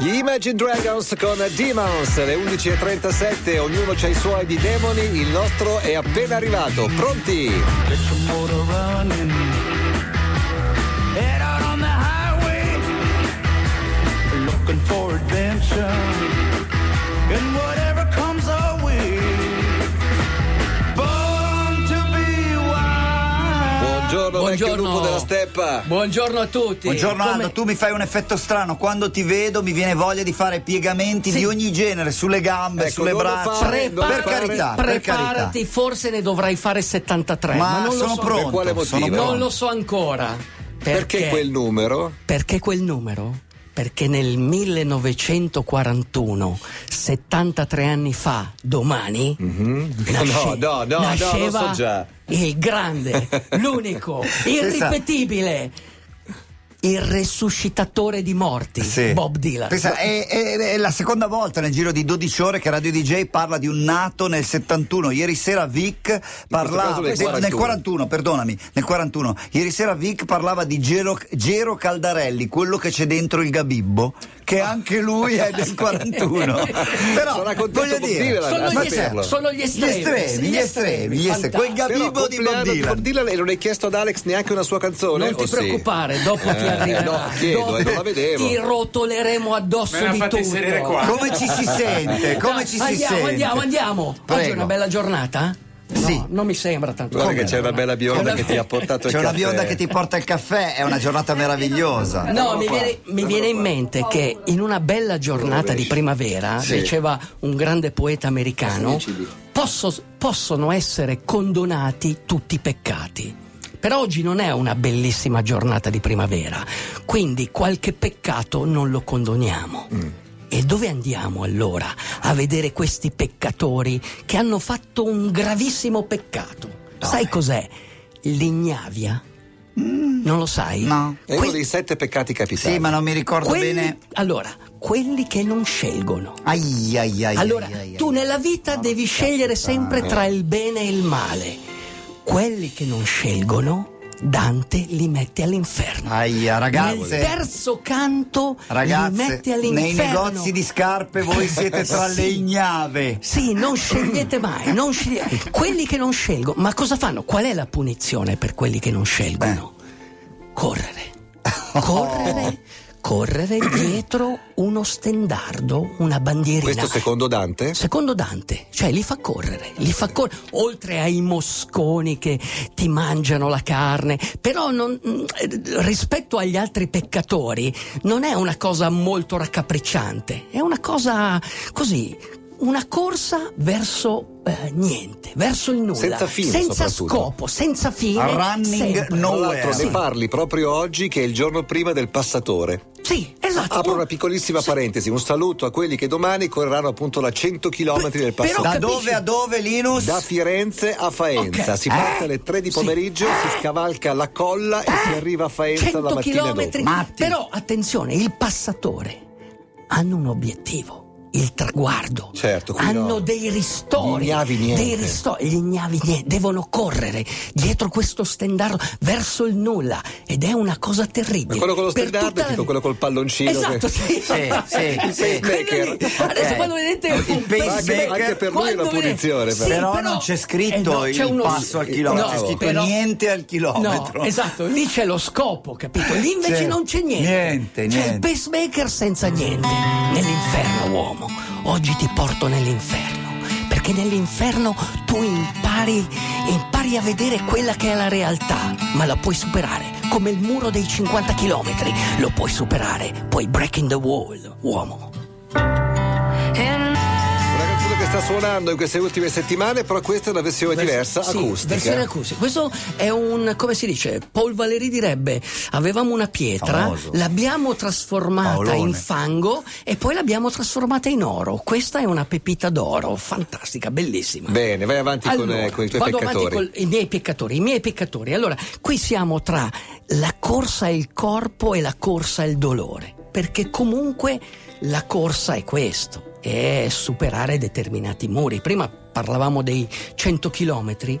Gli Imagine Dragons con Demons, le 11.37, ognuno ha i suoi di demoni, il nostro è appena arrivato, pronti? Head out on the highway. Looking for adventure. Buongiorno, vecchio Buongiorno. lupo della steppa. Buongiorno a tutti. Buongiorno Come- Aldo, tu mi fai un effetto strano, quando ti vedo mi viene voglia di fare piegamenti Sì. di ogni genere, sulle gambe, Ecco, sulle braccia. fare, lo per carità, per Preparati, carità. forse ne dovrai fare 73. Ma, Ma, non sono lo so. pronto. Per quale motivo? Non lo so ancora. Perché quel numero? Perché quel numero? Perché nel 1941, 73 anni fa, domani, nasce- No, no, no, no, nasceva lo so il grande, l'unico, irripetibile, il resuscitatore di morti, Sì. Bob Dylan. Pensa, è, è- è la seconda volta nel giro di 12 ore che Radio DJ parla di un nato nel 71. Ieri sera Vic parlava nel sì, 41. 41, perdonami, nel 41. Ieri sera Vic parlava di Gero, Gero Caldarelli, quello che c'è dentro il Gabibbo, che anche lui è del 41. Però Sarà contento voglio dire, Sono gli, saperlo. sono gli estremi, Gli estremi, gli estremi, gli estremi. Quel Gabibbo di Bob Dylan. Bob Dylan e non hai chiesto ad Alex neanche una sua canzone? Non ti o sì? preoccupare, dopo ti Eh, arriverà. no, chiedo, Dopo eh, non la vedevo. Ti rotoleremo addosso Me la di tutto. qua. Come ci si sente? Come ci si andiamo, sente? andiamo, andiamo. Oggi è una bella giornata? No, Sì. non mi sembra tanto. Guarda Come che c'è no? una bella bionda che ti ha portato il C'è una caffè. bionda che ti porta il caffè, è una giornata meravigliosa. No, mi viene, mi viene in mente che in una bella giornata di primavera, Sì. diceva un grande poeta americano, posso- possono essere condonati tutti i peccati. Per oggi non è una bellissima giornata di primavera, quindi qualche peccato non lo condoniamo. E dove andiamo allora a vedere questi peccatori che hanno fatto un gravissimo peccato? Sai cos'è? L'ignavia? Non lo sai? No. È uno Que- dei sette peccati capitali. Sì, ma non mi ricordo quelli- bene. Allora, quelli che non scelgono. Ai, ai, ai, Allora, ai, ai, tu nella vita devi scegliere sempre tra il bene e il male. Quelli che non scelgono, Dante li mette all'inferno. Aia, Nel ragazze, terzo canto li ragazze, mette nei all'inferno. negozi di scarpe voi siete tra le Sì. ignave. Sì, non scegliete mai, non sceglie- quelli che non scelgono, ma cosa fanno? Qual è la punizione per quelli che non scelgono? Correre. Correre, correre dietro uno stendardo, una bandierina. Questo secondo Dante? Secondo Dante, cioè li fa correre, li fa correre, oltre ai mosconi che ti mangiano la carne, però non- eh, rispetto agli altri peccatori non è una cosa molto raccapricciante, è una cosa così, una corsa verso eh, niente, verso il nulla, Senza fine, senza scopo, senza fine. Running sempre. Tra Nowhere. ne parli proprio oggi che è il giorno prima del passatore. Sì, esatto. Apro una piccolissima Sì. parentesi, un saluto a quelli che domani correranno appunto la 100 km del Però- passatore. Da capisci? dove a dove, Linus? Da Firenze a Faenza, Ok. si parte Eh? alle 3 di Sì. pomeriggio, si scavalca la colla e si arriva a Faenza 100 la mattina chilometri. dopo. Matti. Però attenzione, il passatore hanno un obiettivo. Il traguardo, Certo, hanno no. dei ristori, Gli ignavi niente. dei ristori, gli ignavi niente, devono correre dietro questo stendardo verso il nulla ed è una cosa terribile. Ma quello con lo stendardo tutta è tipo quello col palloncino Esatto, che- sì. Sì, sì, Il sì. Adesso Ok. quando vedete Il un pacemaker- Anche, per lui è una punizione. Sì, però. Però non c'è scritto eh, no, c'è il uno- passo al chilometro, c'è scritto però- niente al chilometro. No, esatto, lì c'è lo scopo, capito? Lì invece Sì. non c'è niente. Niente, C'è il niente. pacemaker senza niente. Nell'inferno, uomo. Oggi ti porto nell'inferno. Perché nell'inferno tu impari, impari a vedere quella che è la realtà, ma la puoi superare. Come il muro dei 50 km, lo puoi superare. Puoi breaking the wall, uomo. Sta suonando in queste ultime settimane, però questa è una versione diversa, Sì, acustica. versione acustica. Questo è un, come si dice, Paul Valéry direbbe, avevamo una pietra, Famoso. l'abbiamo trasformata Paolone. in fango e poi l'abbiamo trasformata in oro. Questa è una pepita d'oro, fantastica, bellissima. Bene, vai avanti con, Allora, eh, con i tuoi vado peccatori. avanti con i miei peccatori, i miei peccatori. Allora, qui siamo tra la corsa al corpo e la corsa al dolore, perché comunque la corsa è questo, è superare determinati muri. Prima parlavamo dei 100 chilometri.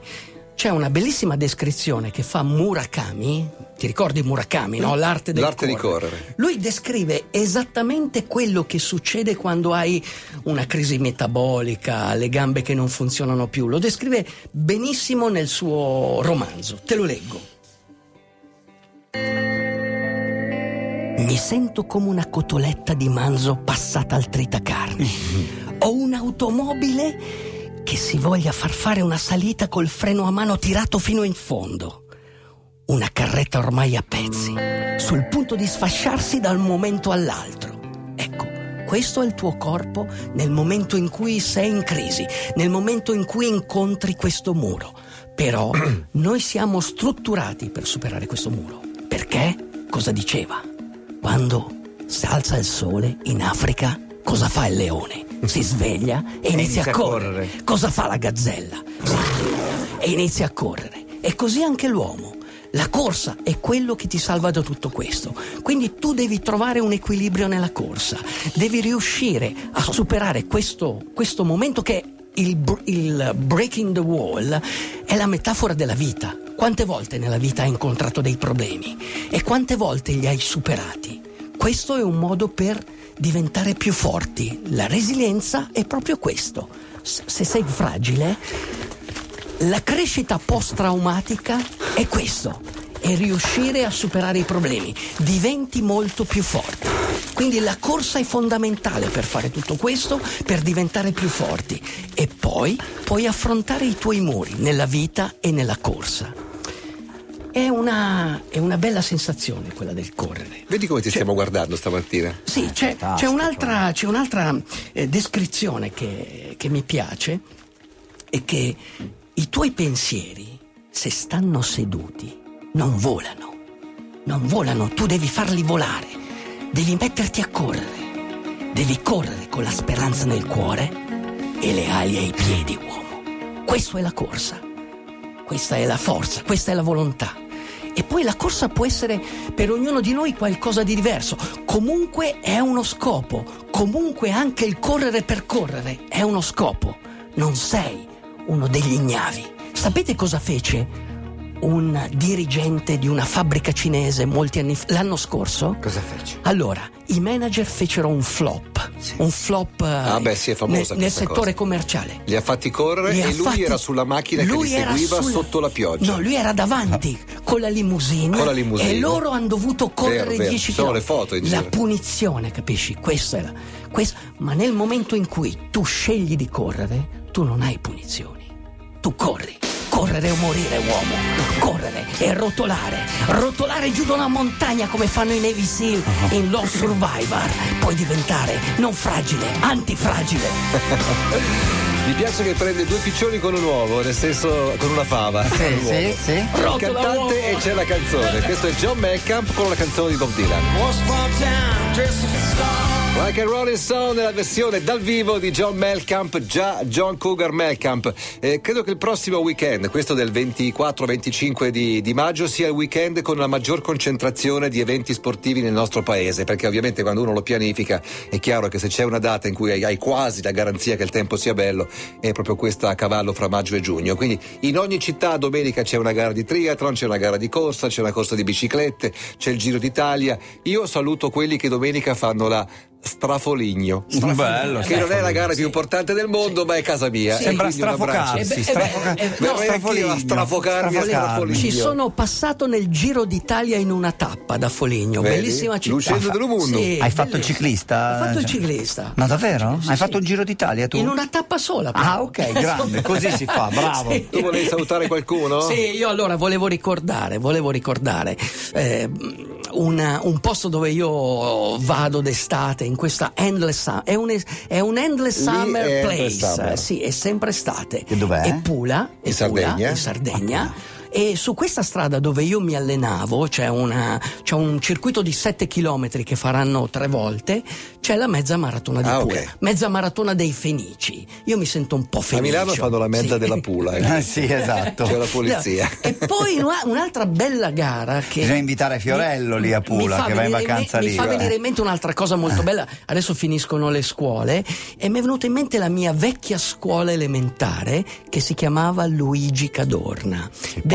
c'è una bellissima descrizione che fa Murakami, ti ricordi Murakami, no? L'arte del L'arte di correre. Lui descrive esattamente quello che succede quando hai una crisi metabolica, le gambe che non funzionano più. Lo descrive benissimo nel suo romanzo. Te lo leggo. Mi sento come una cotoletta di manzo passata al tritacarne. Ho un'automobile che si voglia far fare una salita col freno a mano tirato fino in fondo. Una carretta ormai a pezzi, sul punto di sfasciarsi da un momento all'altro. Ecco, questo è il tuo corpo nel momento in cui sei in crisi, nel momento in cui incontri questo muro. Però noi siamo strutturati per superare questo muro. Perché? Cosa diceva? Quando si alza il sole in Africa, cosa fa il leone? Si sveglia e inizia, inizia a correre. correre. Cosa fa la gazzella? E inizia a correre. E così anche l'uomo. La corsa è quello che ti salva da tutto questo. Quindi tu devi trovare un equilibrio nella corsa. Devi riuscire a superare questo, questo momento che il, il breaking the wall è la metafora della vita. Quante volte nella vita hai incontrato dei problemi e quante volte li hai superati? Questo è un modo per diventare più forti. La resilienza è proprio questo. Se sei fragile, la crescita post-traumatica è questo, è riuscire a superare i problemi, diventi molto più forte. Quindi la corsa è fondamentale per fare tutto questo, per diventare più forti e poi puoi affrontare i tuoi muri nella vita e nella corsa. È una, è una bella sensazione quella del correre. Vedi come ti stiamo guardando stamattina? Sì, c'è, c'è un'altra, c'è un'altra, eh, descrizione che, che mi piace e che i tuoi pensieri, se stanno seduti, non volano. Non volano, tu devi farli volare. Devi metterti a correre. Devi correre con la speranza nel cuore e le ali ai piedi, uomo. Questa è la corsa. Questa è la forza, questa è la volontà. E poi la corsa può essere per ognuno di noi qualcosa di diverso. Comunque è uno scopo. Comunque anche il correre per correre è uno scopo. Non sei uno degli ignavi. Sapete cosa fece un dirigente di una fabbrica cinese molti anni fa, l'anno scorso? Cosa fece? Allora, i manager fecero un flop. Un flop eh, Ah, beh, sì, nel, nel settore cosa. commerciale. Li ha fatti correre Li e lui fatti- era sulla macchina che lui li era seguiva sul- sotto la pioggia. No, lui era davanti con la limousine. Con la limousine. E loro hanno dovuto correre Vero, vero. 10 Ci sono km. le foto in La punizione, capisci? Questa la. questa- Ma nel momento in cui tu scegli di correre, tu non hai punizioni. Tu corri. Correre o morire, uomo. Correre e rotolare. Rotolare giù da una montagna come fanno i Navy SEAL in Lost Survivor. Puoi diventare non fragile, antifragile. Mi piace che prende due piccioni con un uovo, nel senso con una fava. Sì, Un sì, uovo. sì. Il cantante e c'è la canzone. Questo è John Mellencamp con la canzone di Bob Dylan. Like a Rolling Stone nella versione dal vivo di John Mellencamp, già John Cougar Mellencamp. Eh, credo che il prossimo weekend, questo del 24-25 di, di maggio, sia il weekend con la maggior concentrazione di eventi sportivi nel nostro paese, perché ovviamente quando uno lo pianifica è chiaro che se c'è una data in cui hai, hai quasi la garanzia che il tempo sia bello, è proprio questa a cavallo fra maggio e giugno. Quindi in ogni città domenica c'è una gara di triathlon, c'è una gara di corsa, c'è una corsa di biciclette, c'è il Giro d'Italia. Io saluto quelli che domenica fanno la Strafoligno. Bello. Che non è la gara più importante del mondo, ma è casa mia. Sì. Sembra quindi un abbraccio. Eh beh, strafocarsi. eh beh, strafoca- eh, no, a strafocarmi a Strafoligno. Ci sono passato nel Giro d'Italia in una tappa da Foligno, Vedi? bellissima città. Lucendo del mondo. Sì, Hai fatto il ciclista? Ho fatto il ciclista. No, davvero? Sì, Hai sì. fatto un giro d'Italia tu? In una tappa sola. però. Ah, ok, grande, così si fa, bravo. Sì. Tu volevi salutare qualcuno? Sì, io allora volevo ricordare, volevo ricordare eh, una- un posto dove io vado d'estate in questa endless summer. È un, è un endless Lì summer è place. endless summer. Sì, è sempre estate. E dov'è? È Pula. è In Pula, Sardegna? in Sardegna. E su questa strada dove io mi allenavo, c'è, una- c'è un circuito di 7 km che faranno tre volte, c'è la mezza maratona di Ah, Pula, ok. mezza maratona dei Fenici. Io mi sento un po' A fenicio. Milano fanno la mezza Sì. della Pula. eh. Eh, sì, esatto. C'è la polizia. No, E poi una- un'altra bella gara che. Bisogna invitare Fiorello lì a Pula, che va in vacanza me- lì, Mi fa guarda. venire in mente un'altra cosa molto bella. Adesso finiscono le scuole e mi è venuta in mente la mia vecchia scuola elementare che si chiamava Luigi Cadorna.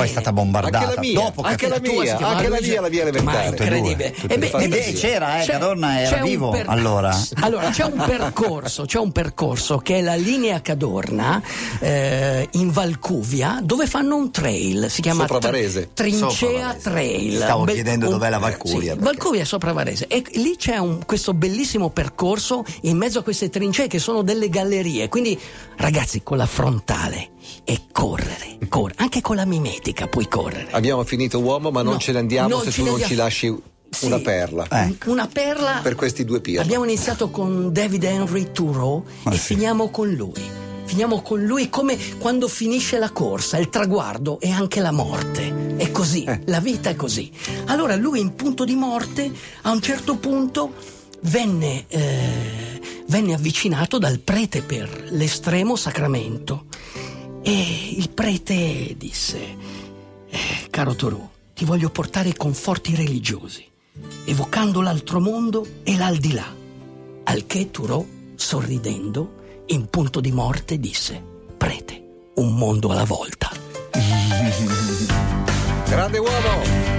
Poi è stata bombardata. Anche la mia, Dopo che anche la mia, anche la mia, la mia elementare. Ma è incredibile. E beh, e beh, c'era, eh, Cadorna era vivo allora. Allora, c'è un percorso, c'è un percorso che è la linea Cadorna eh, in Valcuvia dove fanno un trail, si chiama Sopra Varese. Trincea Sopra Varese. Trail. Stavo Un chiedendo un- dov'è la Valcuvia, Sì, Valcuvia è sopra Varese e lì c'è un- questo bellissimo percorso in mezzo a queste trincee che sono delle gallerie. Quindi, ragazzi, con la frontale e correre, correre. anche con la mimetica puoi correre. Abbiamo finito uomo, ma non No, ce ne andiamo non se tu non ci lasci Sì. una perla. Eh. Una perla Per questi due pirla. Abbiamo iniziato con David Henry Thoreau Ah, e sì. finiamo con lui. Finiamo con lui come quando finisce la corsa, il traguardo e anche la morte. È così, Eh. la vita è così. Allora lui in punto di morte, a un certo punto, venne, eh, venne avvicinato dal prete per l'estremo sacramento. E il prete disse, "Eh, caro Thoreau, ti voglio portare conforti religiosi, evocando l'altro mondo e l'aldilà. Al che Thoreau, sorridendo, in punto di morte disse, prete, un mondo alla volta. Grande uomo!